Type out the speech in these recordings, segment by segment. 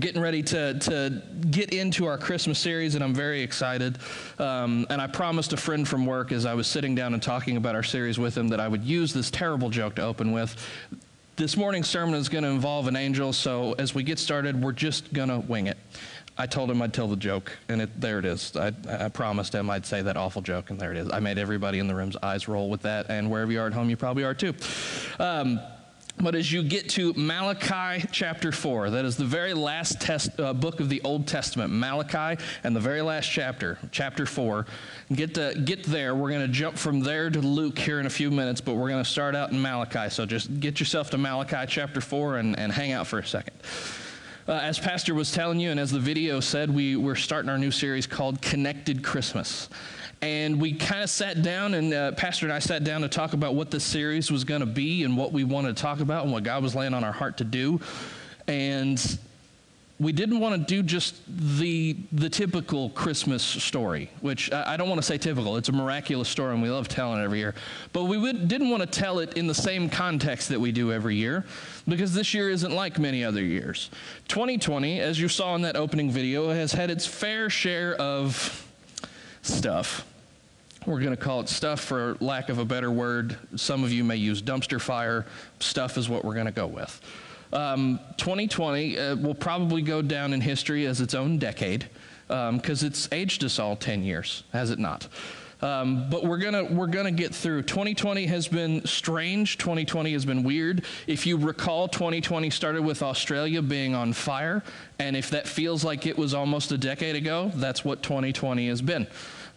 Getting ready to, to get into our Christmas series, and I'm very excited. Um, and I promised a friend from work as I was sitting down and talking about our series with him that I would use this terrible joke to open with. This morning's sermon is going to involve an angel, so as we get started, we're just going to wing it. I told him I'd tell the joke, and it, there it is. I, I, promised him I'd say that awful joke, and there it is. I made everybody in the room's eyes roll with that, and wherever you are at home, you probably are too. Um, but as you get to Malachi chapter 4, that is the very last test, uh, book of the Old Testament, Malachi, and the very last chapter, chapter 4. Get, to, get there. We're going to jump from there to Luke here in a few minutes, but we're going to start out in Malachi. So just get yourself to Malachi chapter 4 and, and hang out for a second. Uh, as Pastor was telling you, and as the video said, we, we're starting our new series called Connected Christmas and we kind of sat down and uh, pastor and i sat down to talk about what this series was going to be and what we wanted to talk about and what god was laying on our heart to do and we didn't want to do just the the typical Christmas story, which I don't want to say typical. It's a miraculous story, and we love telling it every year. But we would, didn't want to tell it in the same context that we do every year, because this year isn't like many other years. 2020, as you saw in that opening video, has had its fair share of stuff we're going to call it stuff for lack of a better word. Some of you may use dumpster fire. Stuff is what we're going to go with. Um, 2020 uh, will probably go down in history as its own decade because um, it's aged us all 10 years, has it not? Um, but we're gonna we're gonna get through. 2020 has been strange. 2020 has been weird. If you recall, 2020 started with Australia being on fire, and if that feels like it was almost a decade ago, that's what 2020 has been.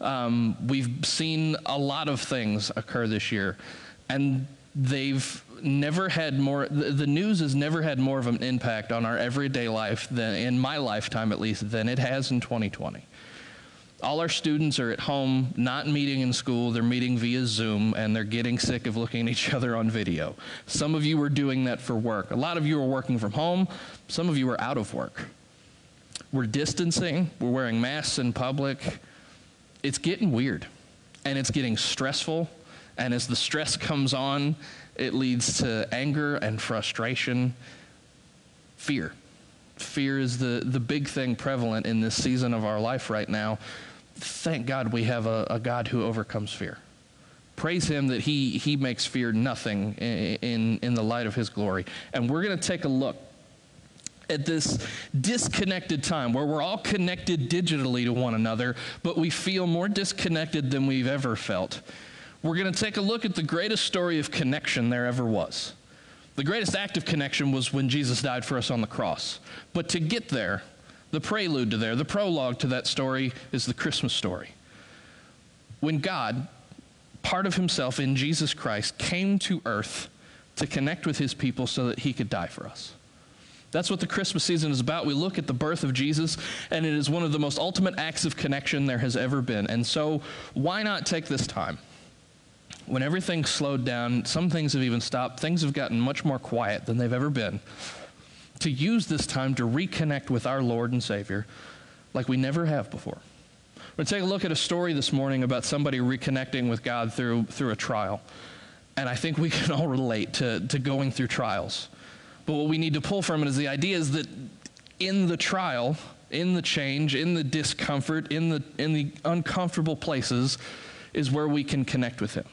Um, we've seen a lot of things occur this year, and they've never had more, the, news has never had more of an impact on our everyday life than, in my lifetime at least, than it has in 2020. All our students are at home, not meeting in school, they're meeting via Zoom, and they're getting sick of looking at each other on video. Some of you are doing that for work. A lot of you are working from home, some of you are out of work. We're distancing, we're wearing masks in public it's getting weird and it's getting stressful. And as the stress comes on, it leads to anger and frustration, fear. Fear is the, the big thing prevalent in this season of our life right now. Thank God we have a, a God who overcomes fear. Praise Him that He, he makes fear nothing in, in, in the light of His glory. And we're going to take a look at this disconnected time where we're all connected digitally to one another, but we feel more disconnected than we've ever felt. We're going to take a look at the greatest story of connection there ever was. The greatest act of connection was when Jesus died for us on the cross. But to get there, the prelude to there, the prologue to that story is the Christmas story. When God, part of himself in Jesus Christ, came to earth to connect with his people so that he could die for us. That's what the Christmas season is about. We look at the birth of Jesus, and it is one of the most ultimate acts of connection there has ever been. And so, why not take this time? When everything's slowed down, some things have even stopped, things have gotten much more quiet than they've ever been, to use this time to reconnect with our Lord and Savior like we never have before. We're going to take a look at a story this morning about somebody reconnecting with God through, through a trial. And I think we can all relate to, to going through trials. But what we need to pull from it is the idea is that in the trial, in the change, in the discomfort, in the, in the uncomfortable places, is where we can connect with Him.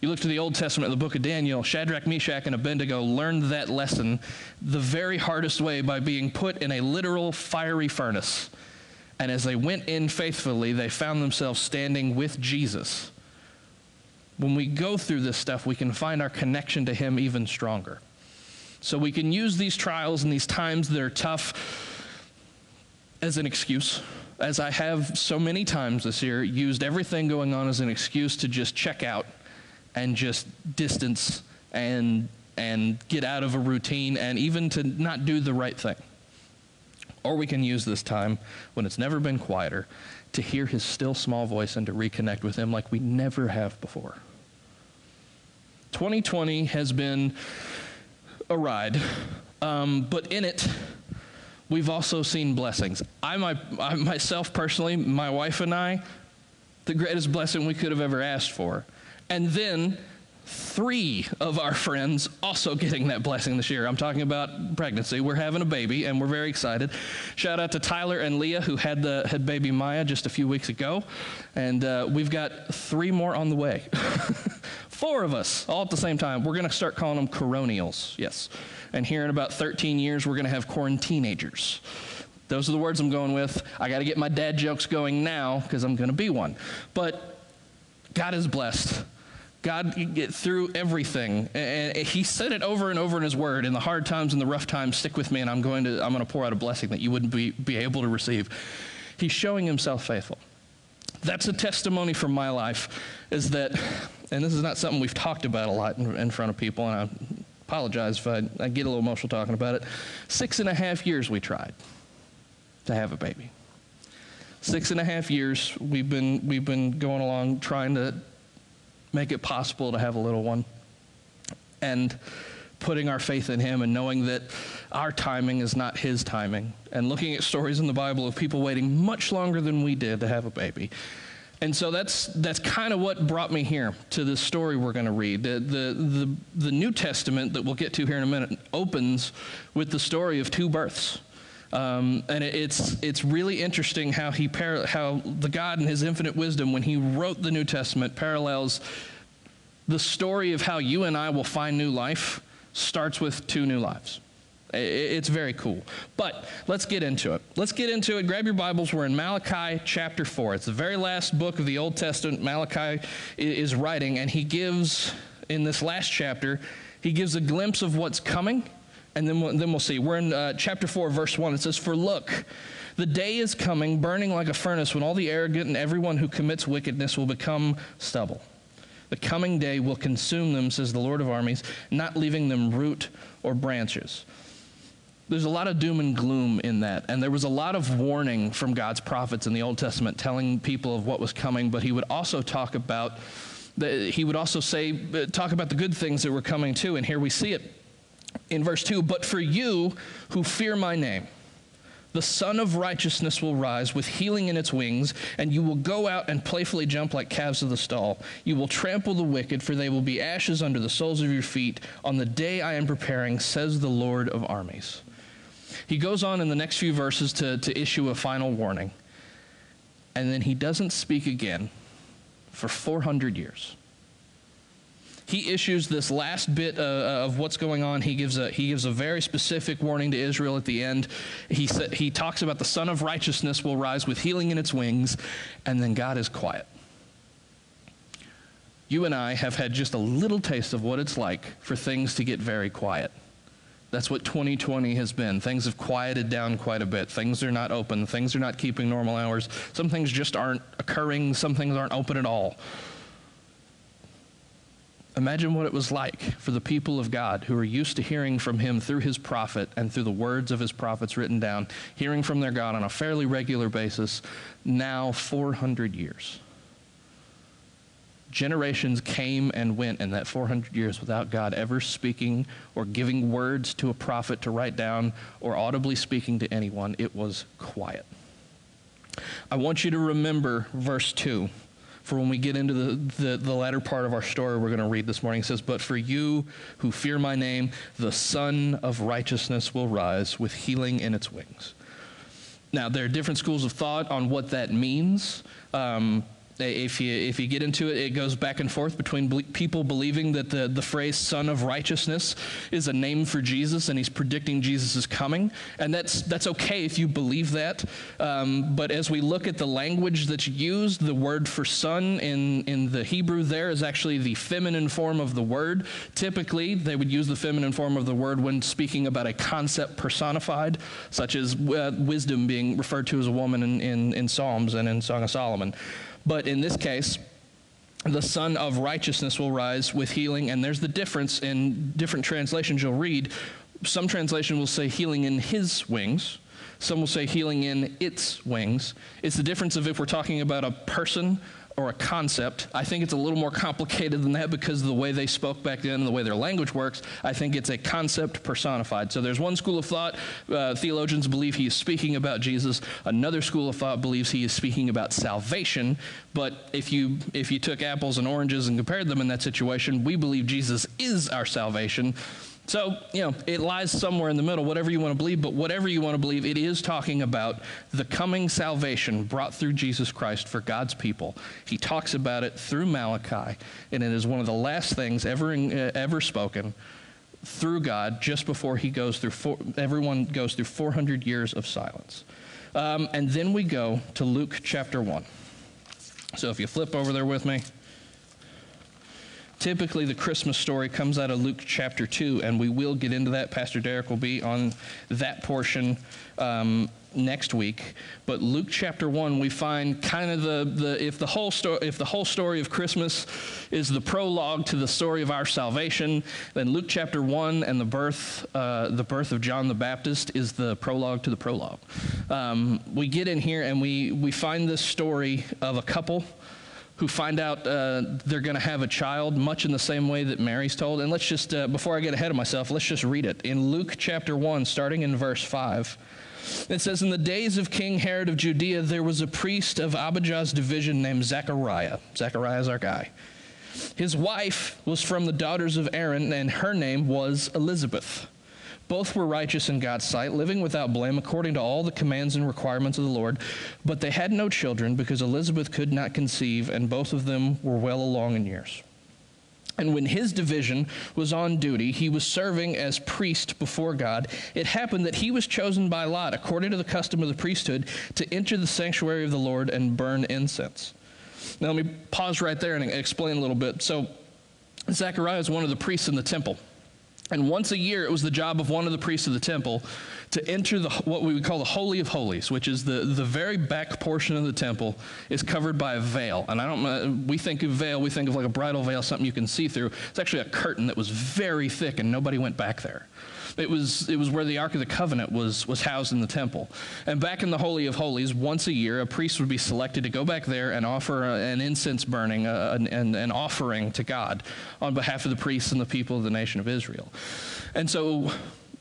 You look to the Old Testament, the book of Daniel, Shadrach, Meshach, and Abednego learned that lesson the very hardest way by being put in a literal fiery furnace. And as they went in faithfully, they found themselves standing with Jesus. When we go through this stuff, we can find our connection to Him even stronger. So we can use these trials and these times that are tough as an excuse, as I have so many times this year used everything going on as an excuse to just check out and just distance and and get out of a routine and even to not do the right thing. Or we can use this time when it's never been quieter to hear his still small voice and to reconnect with him like we never have before. 2020 has been a ride, um, but in it, we've also seen blessings. I, my, I myself personally, my wife and I, the greatest blessing we could have ever asked for. And then three of our friends also getting that blessing this year. I'm talking about pregnancy. We're having a baby and we're very excited. Shout out to Tyler and Leah who had the had baby Maya just a few weeks ago, and uh, we've got three more on the way. Four of us all at the same time. We're going to start calling them coronials. Yes, and here in about 13 years we're going to have quarantinagers. Those are the words I'm going with. I got to get my dad jokes going now because I'm going to be one. But God is blessed. God get through everything. And he said it over and over in his word. In the hard times and the rough times, stick with me, and I'm going to I'm going to pour out a blessing that you wouldn't be, be able to receive. He's showing himself faithful. That's a testimony from my life, is that, and this is not something we've talked about a lot in, in front of people, and I apologize if I, I get a little emotional talking about it. Six and a half years we tried to have a baby. Six and a half years we've been we've been going along trying to make it possible to have a little one. And putting our faith in Him and knowing that our timing is not His timing. And looking at stories in the Bible of people waiting much longer than we did to have a baby. And so that's, that's kind of what brought me here to this story we're going to read. The, the, the, the New Testament that we'll get to here in a minute opens with the story of two births. Um, and it's, it's really interesting how, he par- how the God in his infinite wisdom, when he wrote the New Testament, parallels the story of how you and I will find new life starts with two new lives. It's very cool. But let's get into it. Let's get into it. Grab your Bibles. We're in Malachi chapter 4. It's the very last book of the Old Testament Malachi is writing, and he gives, in this last chapter, he gives a glimpse of what's coming and then we'll, then we'll see. We're in uh, chapter 4, verse 1. It says, For look, the day is coming, burning like a furnace, when all the arrogant and everyone who commits wickedness will become stubble. The coming day will consume them, says the Lord of armies, not leaving them root or branches. There's a lot of doom and gloom in that. And there was a lot of warning from God's prophets in the Old Testament telling people of what was coming, but he would also talk about, he would also say, talk about the good things that were coming too. And here we see it in verse 2 But for you who fear my name, the Sun of Righteousness will rise with healing in its wings, and you will go out and playfully jump like calves of the stall. You will trample the wicked, for they will be ashes under the soles of your feet on the day I am preparing, says the Lord of armies. He goes on in the next few verses to, to issue a final warning, and then he doesn't speak again for 400 years he issues this last bit uh, uh, of what's going on. He gives a he gives a very specific warning to Israel at the end. He sa- he talks about the Sun of Righteousness will rise with healing in its wings, and then God is quiet. You and I have had just a little taste of what it's like for things to get very quiet. That's what 2020 has been. Things have quieted down quite a bit. Things are not open. Things are not keeping normal hours. Some things just aren't occurring. Some things aren't open at all. Imagine what it was like for the people of God who were used to hearing from him through his prophet and through the words of his prophets written down, hearing from their God on a fairly regular basis, now 400 years. Generations came and went in that 400 years without God ever speaking or giving words to a prophet to write down or audibly speaking to anyone. It was quiet. I want you to remember verse 2 for when we get into the, the, the latter part of our story we're going to read this morning. It says, But for you who fear my name, the Sun of Righteousness will rise with healing in its wings. Now, there are different schools of thought on what that means. Um, if you, if you get into it, it goes back and forth between people believing that the, the phrase sun of Righteousness is a name for Jesus and he's predicting Jesus' is coming. And that's, that's okay if you believe that. Um, but as we look at the language that's used, the word for sun in, in the Hebrew there is actually the feminine form of the word. Typically, they would use the feminine form of the word when speaking about a concept personified, such as uh, wisdom being referred to as a woman in, in, in Psalms and in Song of Solomon. But in this case, the Sun of Righteousness will rise with healing. And there's the difference in different translations you'll read. Some translation will say healing in his wings. Some will say healing in its wings. It's the difference of if we're talking about a person or a concept. I think it's a little more complicated than that because of the way they spoke back then and the way their language works. I think it's a concept personified. So there's one school of thought, uh, theologians believe he is speaking about Jesus. Another school of thought believes he is speaking about salvation. But if you if you took apples and oranges and compared them in that situation, we believe Jesus is our salvation. So, you know, it lies somewhere in the middle, whatever you want to believe, but whatever you want to believe, it is talking about the coming salvation brought through Jesus Christ for God's people. He talks about it through Malachi, and it is one of the last things ever, uh, ever spoken through God just before he goes through, four, everyone goes through 400 years of silence. Um, and then we go to Luke chapter 1. So if you flip over there with me. Typically, the Christmas story comes out of Luke chapter 2, and we will get into that. Pastor Derek will be on that portion um, next week. But Luke chapter 1, we find kind of the, the if the whole story if the whole story of Christmas is the prologue to the story of our salvation, then Luke chapter 1 and the birth uh, the birth of John the Baptist is the prologue to the prologue. Um, we get in here and we we find this story of a couple who find out uh, they're going to have a child, much in the same way that Mary's told. And let's just, uh, before I get ahead of myself, let's just read it. In Luke chapter 1, starting in verse 5, it says, In the days of King Herod of Judea, there was a priest of Abijah's division named Zechariah. Zechariah is our guy. His wife was from the daughters of Aaron, and her name was Elizabeth. Both were righteous in God's sight, living without blame according to all the commands and requirements of the Lord. But they had no children because Elizabeth could not conceive, and both of them were well along in years. And when his division was on duty, he was serving as priest before God. It happened that he was chosen by Lot, according to the custom of the priesthood, to enter the sanctuary of the Lord and burn incense. Now, let me pause right there and explain a little bit. So, Zechariah is one of the priests in the temple. And once a year, it was the job of one of the priests of the temple to enter the, what we would call the Holy of Holies, which is the, the very back portion of the temple, is covered by a veil. And I don't, uh, we think of veil, we think of like a bridal veil, something you can see through. It's actually a curtain that was very thick, and nobody went back there. It was, it was where the Ark of the Covenant was, was housed in the temple. And back in the Holy of Holies, once a year, a priest would be selected to go back there and offer a, an incense burning, uh, a, an, an offering to God on behalf of the priests and the people of the nation of Israel. And so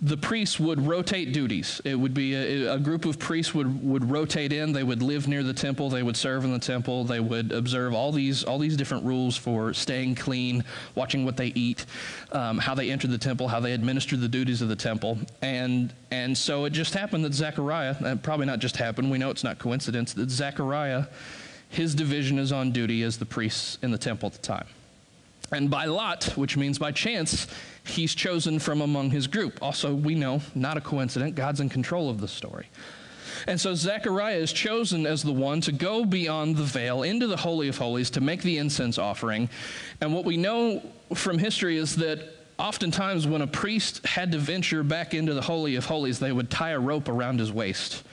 the priests would rotate duties. It would be a, a, group of priests would, would rotate in. They would live near the temple. They would serve in the temple. They would observe all these all these different rules for staying clean, watching what they eat, um, how they enter the temple, how they administer the duties of the temple. And and so it just happened that Zechariah, uh, probably not just happened. We know it's not coincidence that Zechariah, his division is on duty as the priests in the temple at the time. And by lot, which means by chance, he's chosen from among his group. Also, we know, not a coincidence, God's in control of the story. And so Zechariah is chosen as the one to go beyond the veil into the Holy of Holies to make the incense offering. And what we know from history is that oftentimes when a priest had to venture back into the Holy of Holies, they would tie a rope around his waist.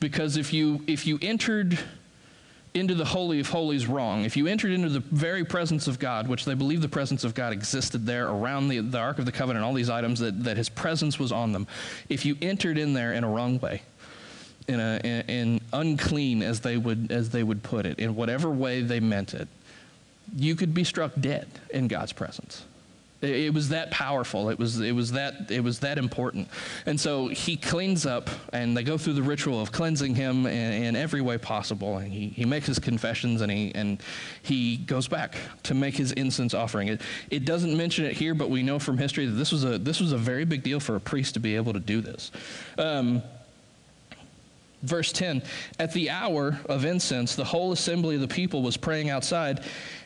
Because if you, if you entered into the Holy of Holies wrong, if you entered into the very presence of God, which they believe the presence of God existed there around the, the Ark of the Covenant, all these items, that, that his presence was on them, if you entered in there in a wrong way, in, a, in, in unclean, as they, would, as they would put it, in whatever way they meant it, you could be struck dead in God's presence. It was that powerful. It was, it was that, it was that important. And so he cleans up, and they go through the ritual of cleansing him in, in every way possible. And he, he makes his confessions, and he, and he goes back to make his incense offering. It, it doesn't mention it here, but we know from history that this was a, this was a very big deal for a priest to be able to do this. Um, Verse 10 At the hour of incense, the whole assembly of the people was praying outside.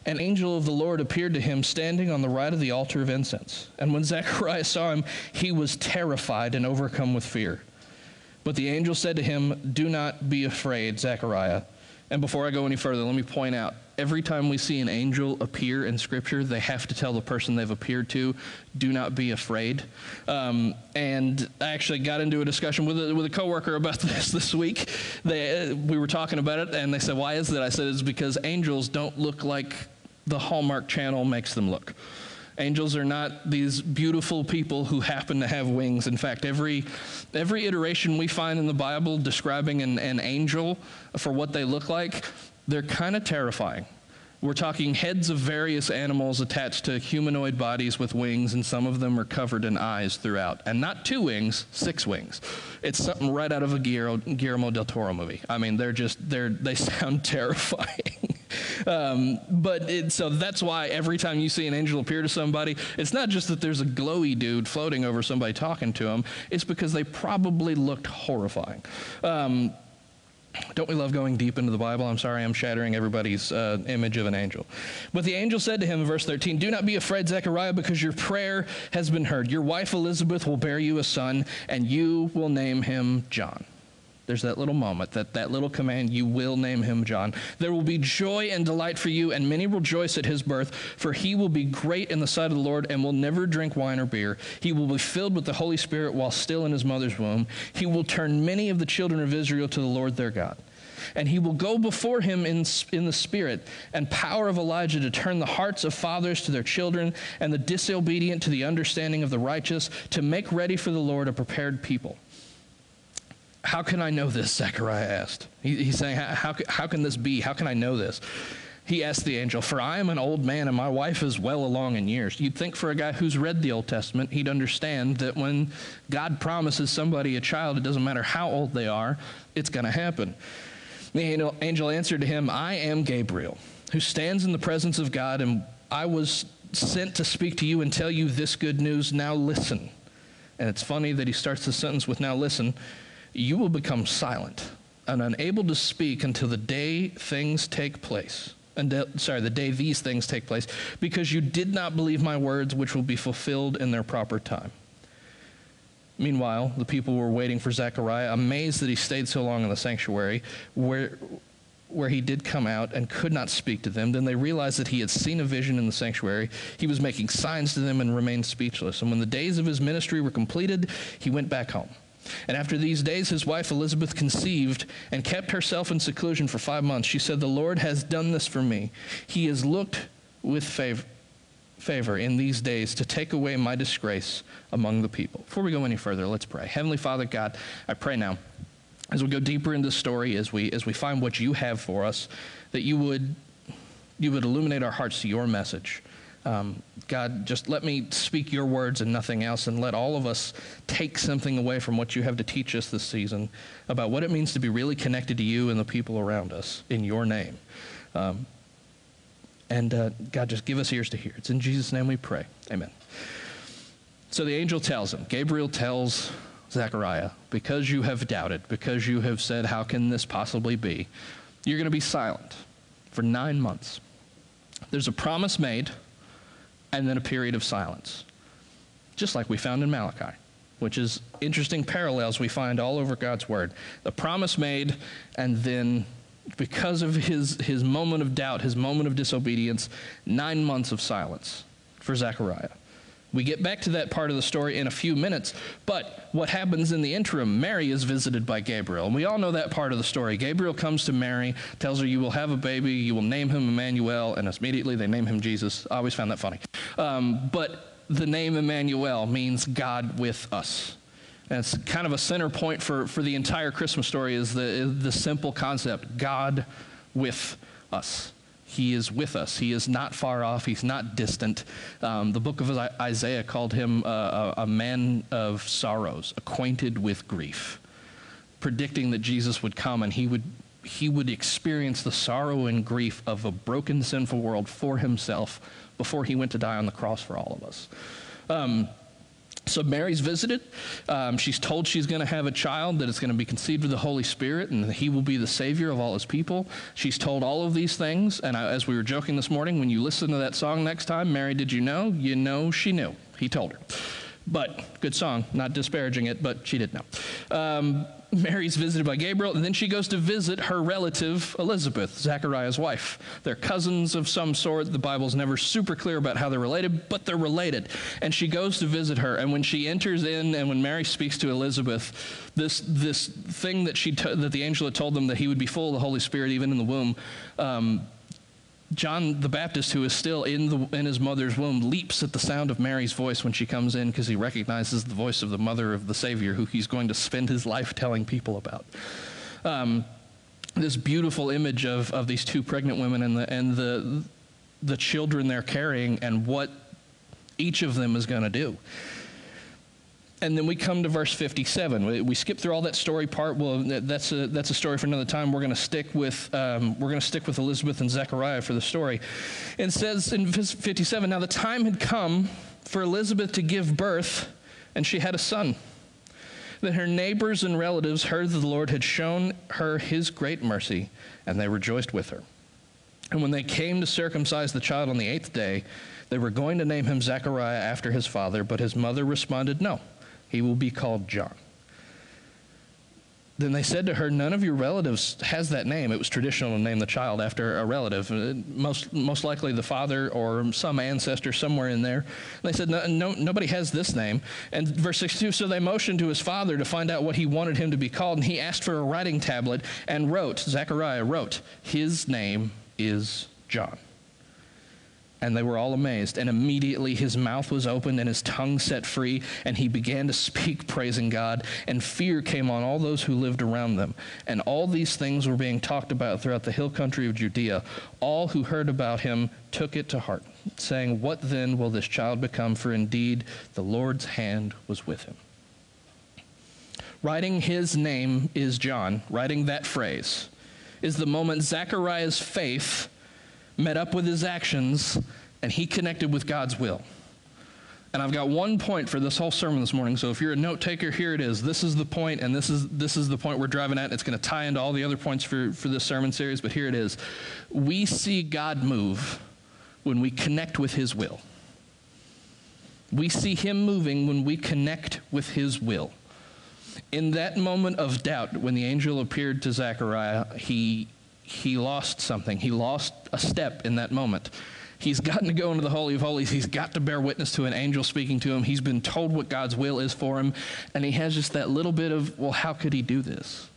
An angel of the Lord appeared to him standing on the right of the altar of incense. And when Zechariah saw him, he was terrified and overcome with fear. But the angel said to him, Do not be afraid, Zechariah. And before I go any further, let me point out every time we see an angel appear in Scripture, they have to tell the person they've appeared to, do not be afraid. Um, and I actually got into a discussion with a, with a coworker about this this week. They, uh, we were talking about it, and they said, Why is that? I said, It's because angels don't look like the Hallmark channel makes them look Angels are not these beautiful people who happen to have wings. In fact, every, every iteration we find in the Bible describing an, an angel for what they look like, they're kind of terrifying. We're talking heads of various animals attached to humanoid bodies with wings, and some of them are covered in eyes throughout. And not two wings, six wings. It's something right out of a Guillermo del Toro movie. I mean, they're just, they're, they sound terrifying. Um, but it, so that's why every time you see an angel appear to somebody, it's not just that there's a glowy dude floating over somebody talking to them, it's because they probably looked horrifying. Um, don't we love going deep into the Bible? I'm sorry, I'm shattering everybody's uh, image of an angel. But the angel said to him in verse 13, Do not be afraid, Zechariah, because your prayer has been heard. Your wife Elizabeth will bear you a son, and you will name him John. There's that little moment, that, that little command, you will name him John. There will be joy and delight for you, and many rejoice at his birth, for he will be great in the sight of the Lord and will never drink wine or beer. He will be filled with the Holy Spirit while still in his mother's womb. He will turn many of the children of Israel to the Lord their God. And he will go before him in, in the spirit and power of Elijah to turn the hearts of fathers to their children and the disobedient to the understanding of the righteous, to make ready for the Lord a prepared people. How can I know this? Zechariah asked. He, he's saying, how, how, how can this be? How can I know this? He asked the angel, For I am an old man and my wife is well along in years. You'd think for a guy who's read the Old Testament, he'd understand that when God promises somebody a child, it doesn't matter how old they are, it's going to happen. The angel answered to him, I am Gabriel, who stands in the presence of God, and I was sent to speak to you and tell you this good news. Now listen. And it's funny that he starts the sentence with, Now listen you will become silent and unable to speak until the day things take place. And uh, sorry, the day these things take place, because you did not believe my words, which will be fulfilled in their proper time. Meanwhile, the people were waiting for Zechariah, amazed that he stayed so long in the sanctuary, where, where he did come out and could not speak to them. Then they realized that he had seen a vision in the sanctuary. He was making signs to them and remained speechless. And when the days of his ministry were completed, he went back home. And after these days, his wife Elizabeth conceived and kept herself in seclusion for five months. She said, The Lord has done this for me. He has looked with favor, favor in these days to take away my disgrace among the people. Before we go any further, let's pray. Heavenly Father, God, I pray now, as we go deeper into the story, as we, as we find what you have for us, that you would, you would illuminate our hearts to your message. Um, God, just let me speak your words and nothing else, and let all of us take something away from what you have to teach us this season about what it means to be really connected to you and the people around us in your name. Um, and uh, God, just give us ears to hear. It's in Jesus' name we pray. Amen. So the angel tells him, Gabriel tells Zechariah, because you have doubted, because you have said, How can this possibly be? You're going to be silent for nine months. There's a promise made and then a period of silence, just like we found in Malachi, which is interesting parallels we find all over God's word. The promise made, and then because of his, his moment of doubt, his moment of disobedience, nine months of silence for Zechariah. We get back to that part of the story in a few minutes, but what happens in the interim, Mary is visited by Gabriel. And we all know that part of the story. Gabriel comes to Mary, tells her, You will have a baby, you will name him Emmanuel, and immediately they name him Jesus. I always found that funny. Um, but the name Emmanuel means God with us. And it's kind of a center point for, for the entire Christmas story is the, is the simple concept God with us. He is with us. He is not far off. He's not distant. Um, the book of Isaiah called him a, a man of sorrows, acquainted with grief, predicting that Jesus would come and he would he would experience the sorrow and grief of a broken, sinful world for himself before he went to die on the cross for all of us. Um, so Mary's visited. Um, she's told she's going to have a child, that it's going to be conceived of the Holy Spirit, and he will be the Savior of all his people. She's told all of these things. And I, as we were joking this morning, when you listen to that song next time, Mary, did you know? You know she knew. He told her. But good song, not disparaging it, but she did know. Um, Mary's visited by Gabriel, and then she goes to visit her relative Elizabeth, Zechariah's wife. They're cousins of some sort. The Bible's never super clear about how they're related, but they're related. And she goes to visit her, and when she enters in, and when Mary speaks to Elizabeth, this this thing that she that the angel had told them that he would be full of the Holy Spirit even in the womb. Um, John the Baptist, who is still in, the, in his mother's womb, leaps at the sound of Mary's voice when she comes in because he recognizes the voice of the mother of the Savior, who he's going to spend his life telling people about. Um, this beautiful image of, of these two pregnant women and the, and the, the children they're carrying and what each of them is going to do and then we come to verse 57. We, skip through all that story part. Well, that's a, that's a story for another time. We're going to stick with um, we're going to stick with Elizabeth and Zechariah for the story. It says in 57. Now the time had come for Elizabeth to give birth, and she had a son. Then her neighbors and relatives heard that the Lord had shown her His great mercy, and they rejoiced with her. And when they came to circumcise the child on the eighth day, they were going to name him Zechariah after his father, but his mother responded, No he will be called John. Then they said to her, None of your relatives has that name. It was traditional to name the child after a relative, uh, most, most likely the father or some ancestor somewhere in there. And they said, no, no, Nobody has this name. And verse 62 So they motioned to his father to find out what he wanted him to be called. And he asked for a writing tablet and wrote, Zechariah wrote, His name is John. And they were all amazed. And immediately his mouth was opened and his tongue set free, and he began to speak, praising God. And fear came on all those who lived around them. And all these things were being talked about throughout the hill country of Judea. All who heard about him took it to heart, saying, What then will this child become? For indeed the Lord's hand was with him. Writing his name is John, writing that phrase, is the moment Zechariah's faith met up with his actions, and he connected with God's will. And I've got one point for this whole sermon this morning. So if you're a note taker, here it is. This is the point, and this is this is the point we're driving at. It's going to tie into all the other points for, for this sermon series, but here it is. We see God move when we connect with his will. We see him moving when we connect with his will. In that moment of doubt, when the angel appeared to Zechariah, he he lost something. He lost a step in that moment. He's gotten to go into the Holy of Holies. He's got to bear witness to an angel speaking to him. He's been told what God's will is for him. And he has just that little bit of, well, how could he do this?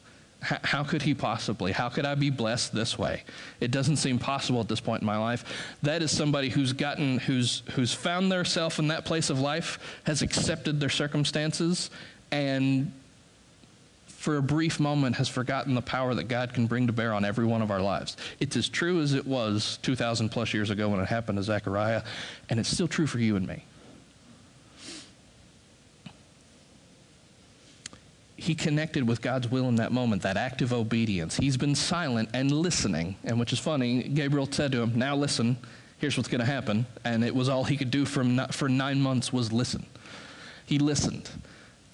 How, how could he possibly? How could I be blessed this way? It doesn't seem possible at this point in my life. That is somebody who's gotten, who's, who's found their self in that place of life, has accepted their circumstances, and for a brief moment has forgotten the power that God can bring to bear on every one of our lives. It's as true as it was 2,000 plus years ago when it happened to Zechariah, and it's still true for you and me. He connected with God's will in that moment, that act of obedience. He's been silent and listening, and which is funny, Gabriel said to him, Now listen, here's what's going to happen. And it was all he could do from, for nine months was listen. He listened.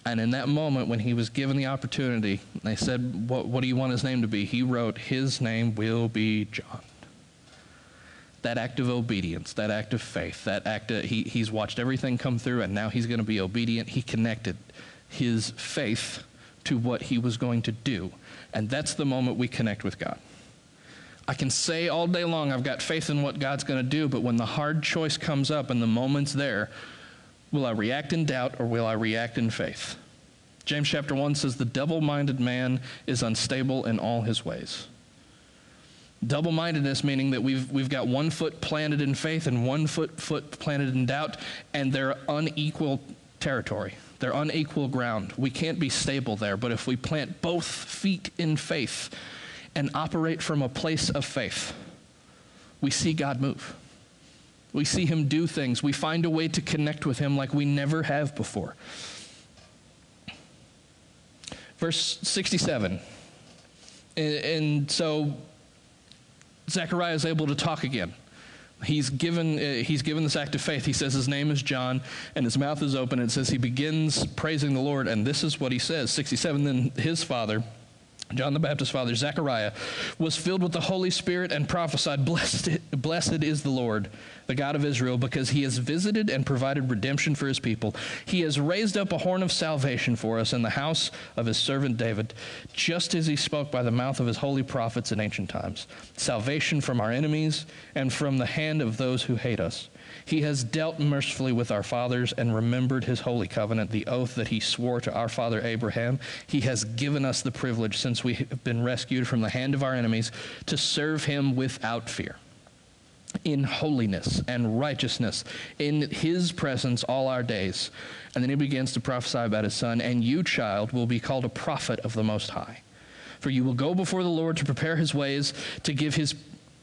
And in that moment, when he was given the opportunity, they said, what, what do you want his name to be? He wrote, His name will be John. That act of obedience, that act of faith, that act of, he, he's watched everything come through, and now he's going to be obedient. He connected his faith to what he was going to do. And that's the moment we connect with God. I can say all day long, I've got faith in what God's going to do, but when the hard choice comes up and the moment's there, Will I react in doubt or will I react in faith? James chapter 1 says, The double minded man is unstable in all his ways. Double mindedness meaning that we've, we've got one foot planted in faith and one foot, foot planted in doubt, and they're unequal territory. They're unequal ground. We can't be stable there, but if we plant both feet in faith and operate from a place of faith, we see God move. We see him do things. We find a way to connect with him like we never have before. Verse 67. And, so Zechariah is able to talk again. He's given, uh, he's given this act of faith. He says his name is John, and his mouth is open. And it says he begins praising the Lord, and this is what he says 67. Then his father, John the Baptist's father, Zechariah, was filled with the Holy Spirit and prophesied, Blessed, blessed is the Lord, the God of Israel, because he has visited and provided redemption for his people. He has raised up a horn of salvation for us in the house of his servant David, just as he spoke by the mouth of his holy prophets in ancient times. Salvation from our enemies and from the hand of those who hate us he has dealt mercifully with our fathers and remembered his holy covenant, the oath that he swore to our father Abraham. He has given us the privilege, since we have been rescued from the hand of our enemies, to serve him without fear. in holiness and righteousness in his presence all our days. And then he begins to prophesy about his son, and you, child, will be called a prophet of the Most High. For you will go before the Lord to prepare his ways, to give his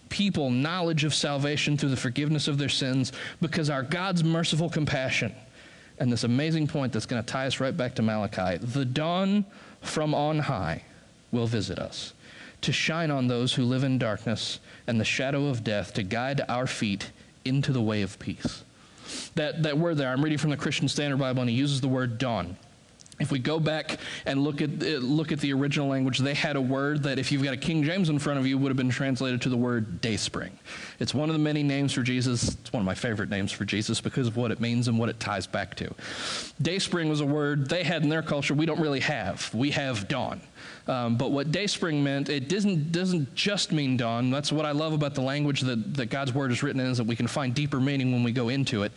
people knowledge of salvation through the forgiveness of their sins, because our God's merciful compassion, and this amazing point that's going to tie us right back to Malachi, the dawn from on high will visit us to shine on those who live in darkness and the shadow of death, to guide our feet into the way of peace. That, that word there, I'm reading from the Christian Standard Bible, and he uses the word dawn. If we go back and look at uh, look at the original language, they had a word that, if you've got a King James in front of you, would have been translated to the word dayspring. It's one of the many names for Jesus. It's one of my favorite names for Jesus because of what it means and what it ties back to. Dayspring was a word they had in their culture we don't really have. We have dawn. Um, but what dayspring meant, it doesn't, doesn't just mean dawn. That's what I love about the language that, that God's word is written in, is that we can find deeper meaning when we go into it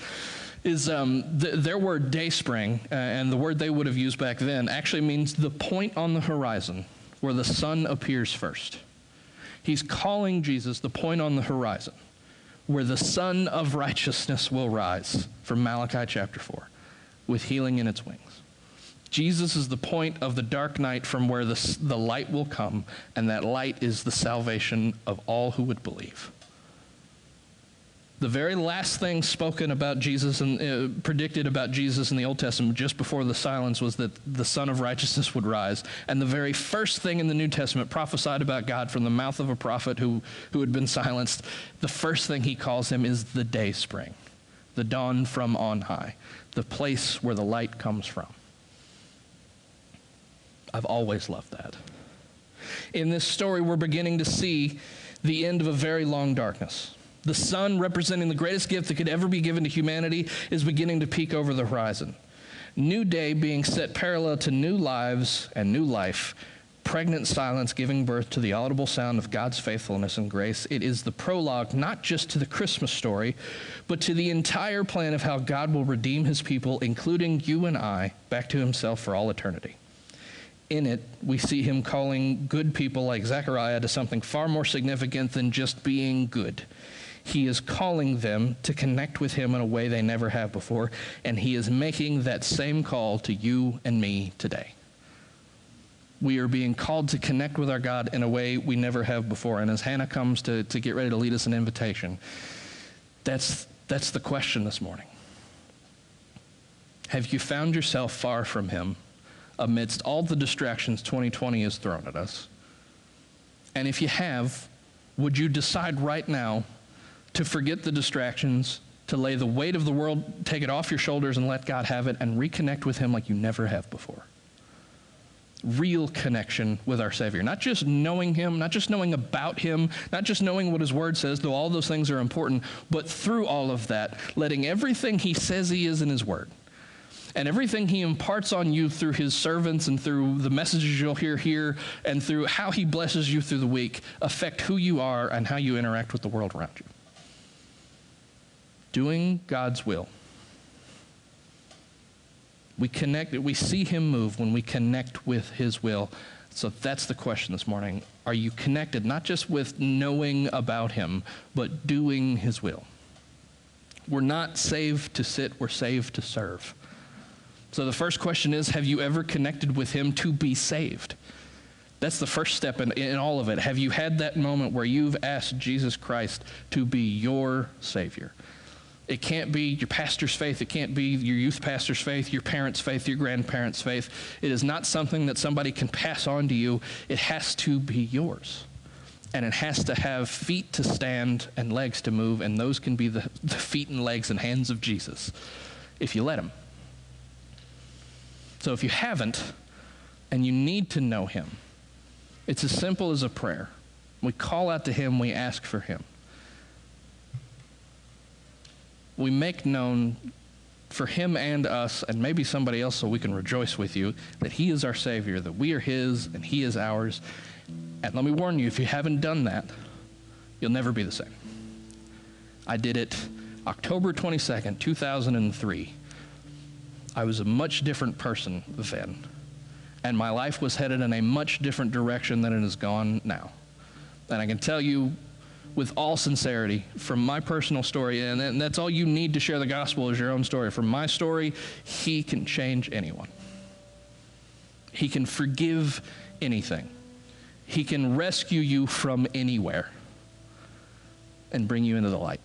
is um, th- their word dayspring, uh, and the word they would have used back then, actually means the point on the horizon where the sun appears first. He's calling Jesus the point on the horizon where the sun of righteousness will rise, from Malachi chapter 4, with healing in its wings. Jesus is the point of the dark night from where the, the light will come, and that light is the salvation of all who would believe the very last thing spoken about Jesus and uh, predicted about Jesus in the Old Testament just before the silence was that the Sun of Righteousness would rise. And the very first thing in the New Testament prophesied about God from the mouth of a prophet who, who had been silenced, the first thing he calls him is the day spring, the dawn from on high, the place where the light comes from. I've always loved that. In this story, we're beginning to see the end of a very long darkness the sun, representing the greatest gift that could ever be given to humanity, is beginning to peek over the horizon. New day being set parallel to new lives and new life, pregnant silence giving birth to the audible sound of God's faithfulness and grace. It is the prologue not just to the Christmas story, but to the entire plan of how God will redeem his people, including you and I, back to himself for all eternity. In it, we see him calling good people like Zechariah to something far more significant than just being good. He is calling them to connect with Him in a way they never have before, and He is making that same call to you and me today. We are being called to connect with our God in a way we never have before. And as Hannah comes to, to get ready to lead us an invitation, that's, that's the question this morning. Have you found yourself far from Him amidst all the distractions 2020 has thrown at us? And if you have, would you decide right now to forget the distractions, to lay the weight of the world, take it off your shoulders and let God have it, and reconnect with Him like you never have before. Real connection with our Savior. Not just knowing Him, not just knowing about Him, not just knowing what His Word says, though all those things are important, but through all of that, letting everything He says He is in His Word and everything he imparts on you through his servants and through the messages you'll hear here and through how he blesses you through the week affect who you are and how you interact with the world around you doing God's will. We connect, we see him move when we connect with his will. So that's the question this morning. Are you connected not just with knowing about him, but doing his will? We're not saved to sit, we're saved to serve. So the first question is Have you ever connected with him to be saved? That's the first step in, in all of it. Have you had that moment where you've asked Jesus Christ to be your Savior? It can't be your pastor's faith. It can't be your youth pastor's faith, your parents' faith, your grandparents' faith. It is not something that somebody can pass on to you. It has to be yours. And it has to have feet to stand and legs to move, and those can be the, the feet and legs and hands of Jesus if you let him. So if you haven't, and you need to know him, it's as simple as a prayer. We call out to him, we ask for him. We make known for him and us, and maybe somebody else so we can rejoice with you, that he is our Savior, that we are his and he is ours. And let me warn you, if you haven't done that, you'll never be the same. I did it October 22nd, 2003. I was a much different person then, and my life was headed in a much different direction than it has gone now. And I can tell you with all sincerity from my personal story, and that's all you need to share the gospel is your own story. From my story, He can change anyone. He can forgive anything. He can rescue you from anywhere and bring you into the light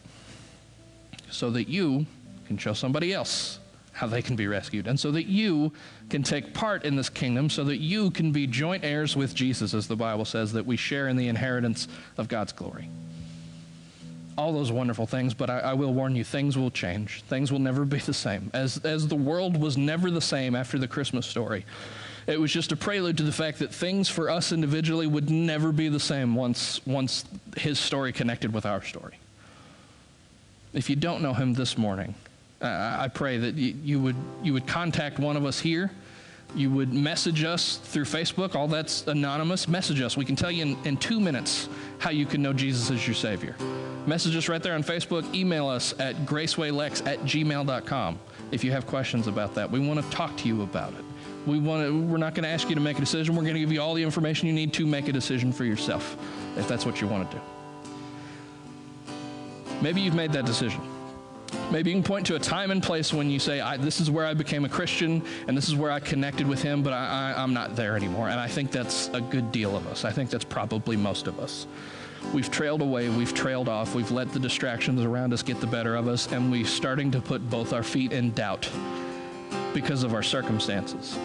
so that you can show somebody else how they can be rescued, and so that you can take part in this kingdom, so that you can be joint heirs with Jesus, as the Bible says, that we share in the inheritance of God's glory. All those wonderful things, but I, I will warn you, things will change. Things will never be the same. As, as the world was never the same after the Christmas story, it was just a prelude to the fact that things for us individually would never be the same once, once his story connected with our story. If you don't know him this morning, I pray that you, you, would, you would contact one of us here. You would message us through Facebook. All that's anonymous. Message us. We can tell you in, in two minutes how you can know Jesus as your Savior. Message us right there on Facebook. Email us at gracewaylex at gmail.com if you have questions about that. We want to talk to you about it. We want to, we're not going to ask you to make a decision. We're going to give you all the information you need to make a decision for yourself, if that's what you want to do. Maybe you've made that decision. Maybe you can point to a time and place when you say, This is where I became a Christian and this is where I connected with Him, but I, am not there anymore. And I think that's a good deal of us. I think that's probably most of us. We've trailed away, we've trailed off, we've let the distractions around us get the better of us, and we're starting to put both our feet in doubt because of our circumstances.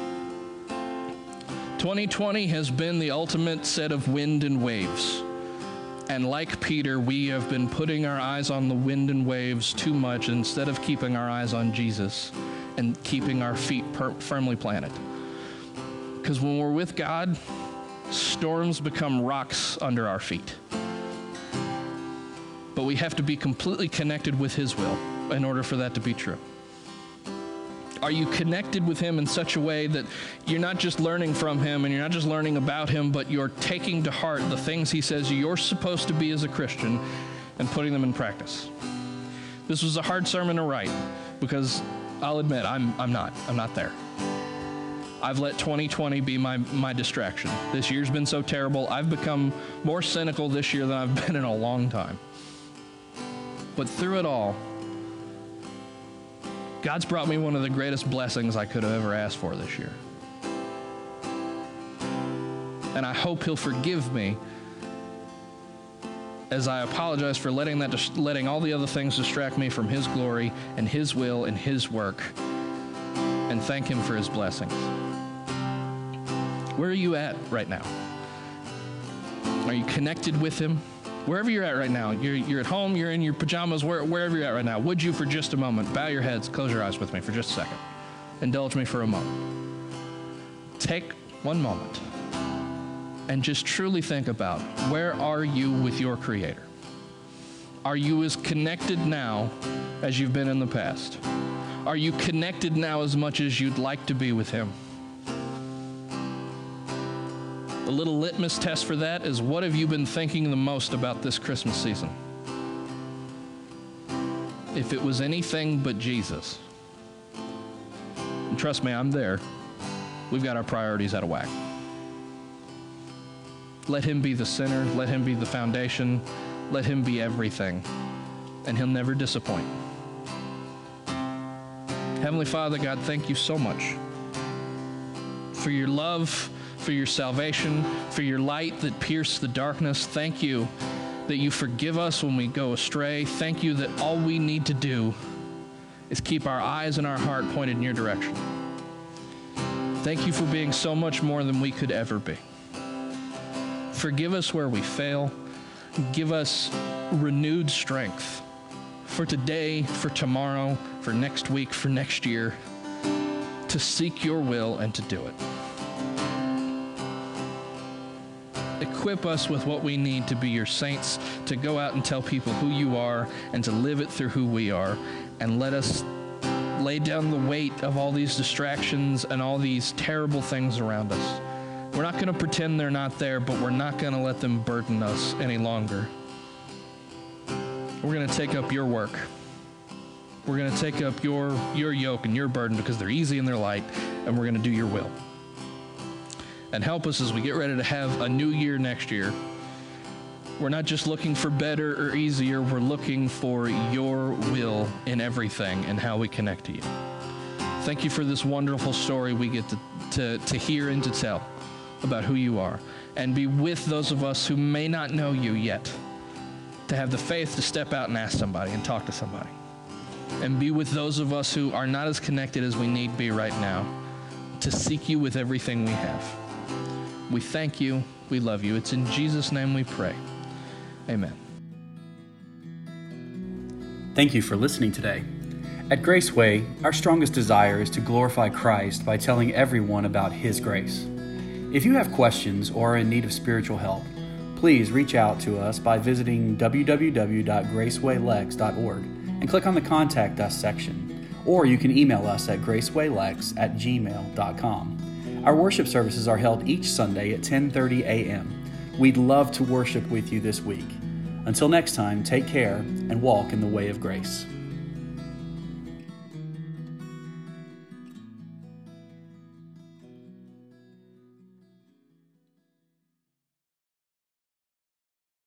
2020 has been the ultimate set of wind and waves. And like Peter, we have been putting our eyes on the wind and waves too much instead of keeping our eyes on Jesus and keeping our feet per- firmly planted. Because when we're with God, storms become rocks under our feet. But we have to be completely connected with His will in order for that to be true. Are you connected with Him in such a way that you're not just learning from Him and you're not just learning about Him, but you're taking to heart the things He says you're supposed to be as a Christian and putting them in practice? This was a hard sermon to write because I'll admit I'm, I'm not. I'm not there. I've let 2020 be my, my distraction. This year's been so terrible. I've become more cynical this year than I've been in a long time. But through it all, God's brought me one of the greatest blessings I could have ever asked for this year. And I hope He'll forgive me as I apologize for letting that letting all the other things distract me from His glory and His will and His work, and thank Him for His blessings. Where are you at right now? Are you connected with Him? Wherever you're at right now, you're, you're at home, you're in your pajamas, where, wherever you're at right now, would you for just a moment bow your heads, close your eyes with me for just a second? Indulge me for a moment. Take one moment and just truly think about where are you with your Creator? Are you as connected now as you've been in the past? Are you connected now as much as you'd like to be with Him? A little litmus test for that is what have you been thinking the most about this Christmas season? If it was anything but Jesus, and trust me, I'm there, we've got our priorities out of whack. Let Him be the center, let Him be the foundation, let Him be everything, and He'll never disappoint. Heavenly Father, God, thank you so much for your love for your salvation, for your light that pierced the darkness. Thank you that you forgive us when we go astray. Thank you that all we need to do is keep our eyes and our heart pointed in your direction. Thank you for being so much more than we could ever be. Forgive us where we fail. Give us renewed strength for today, for tomorrow, for next week, for next year, to seek your will and to do it. Equip us with what we need to be your saints, to go out and tell people who you are, and to live it through who we are. And let us lay down the weight of all these distractions and all these terrible things around us. We're not going to pretend they're not there, but we're not going to let them burden us any longer. We're going to take up your work. We're going to take up your, your yoke and your burden because they're easy and they're light, and we're going to do your will and help us as we get ready to have a new year next year We're not just looking for better or easier, we're looking for your will in everything and how we connect to you. Thank you for this wonderful story we get to, to, to hear and to tell about who you are. And be with those of us who may not know you yet, to have the faith to step out and ask somebody and talk to somebody. And be with those of us who are not as connected as we need be right now, to seek you with everything we have. We thank you. We love you. It's in Jesus' name we pray. Amen. Thank you for listening today. At Graceway, our strongest desire is to glorify Christ by telling everyone about His grace. If you have questions or are in need of spiritual help, please reach out to us by visiting www.gracewaylex.org and click on the Contact Us section. Or you can email us at gracewaylex at gmail.com. Our worship services are held each Sunday at 10:30 a.m. We'd love to worship with you this week. Until next time, take care and walk in the way of grace.